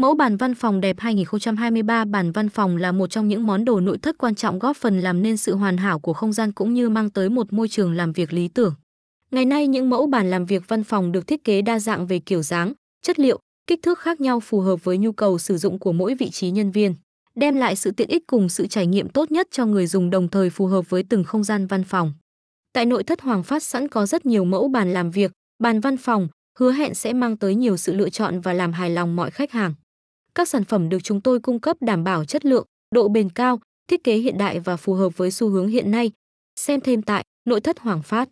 Mẫu bàn văn phòng đẹp 2023 Bàn văn phòng là một trong những món đồ nội thất quan trọng góp phần làm nên sự hoàn hảo của không gian cũng như mang tới một môi trường làm việc lý tưởng. Ngày nay những mẫu bàn làm việc văn phòng được thiết kế đa dạng về kiểu dáng, chất liệu, kích thước khác nhau phù hợp với nhu cầu sử dụng của mỗi vị trí nhân viên, đem lại sự tiện ích cùng sự trải nghiệm tốt nhất cho người dùng đồng thời phù hợp với từng không gian văn phòng. Tại nội thất Hoàng Phát sẵn có rất nhiều mẫu bàn làm việc, bàn văn phòng, hứa hẹn sẽ mang tới nhiều sự lựa chọn và làm hài lòng mọi khách hàng. Các sản phẩm được chúng tôi cung cấp đảm bảo chất lượng, độ bền cao, thiết kế hiện đại và phù hợp với xu hướng hiện nay. Xem thêm tại nội thất Hoàng Phát.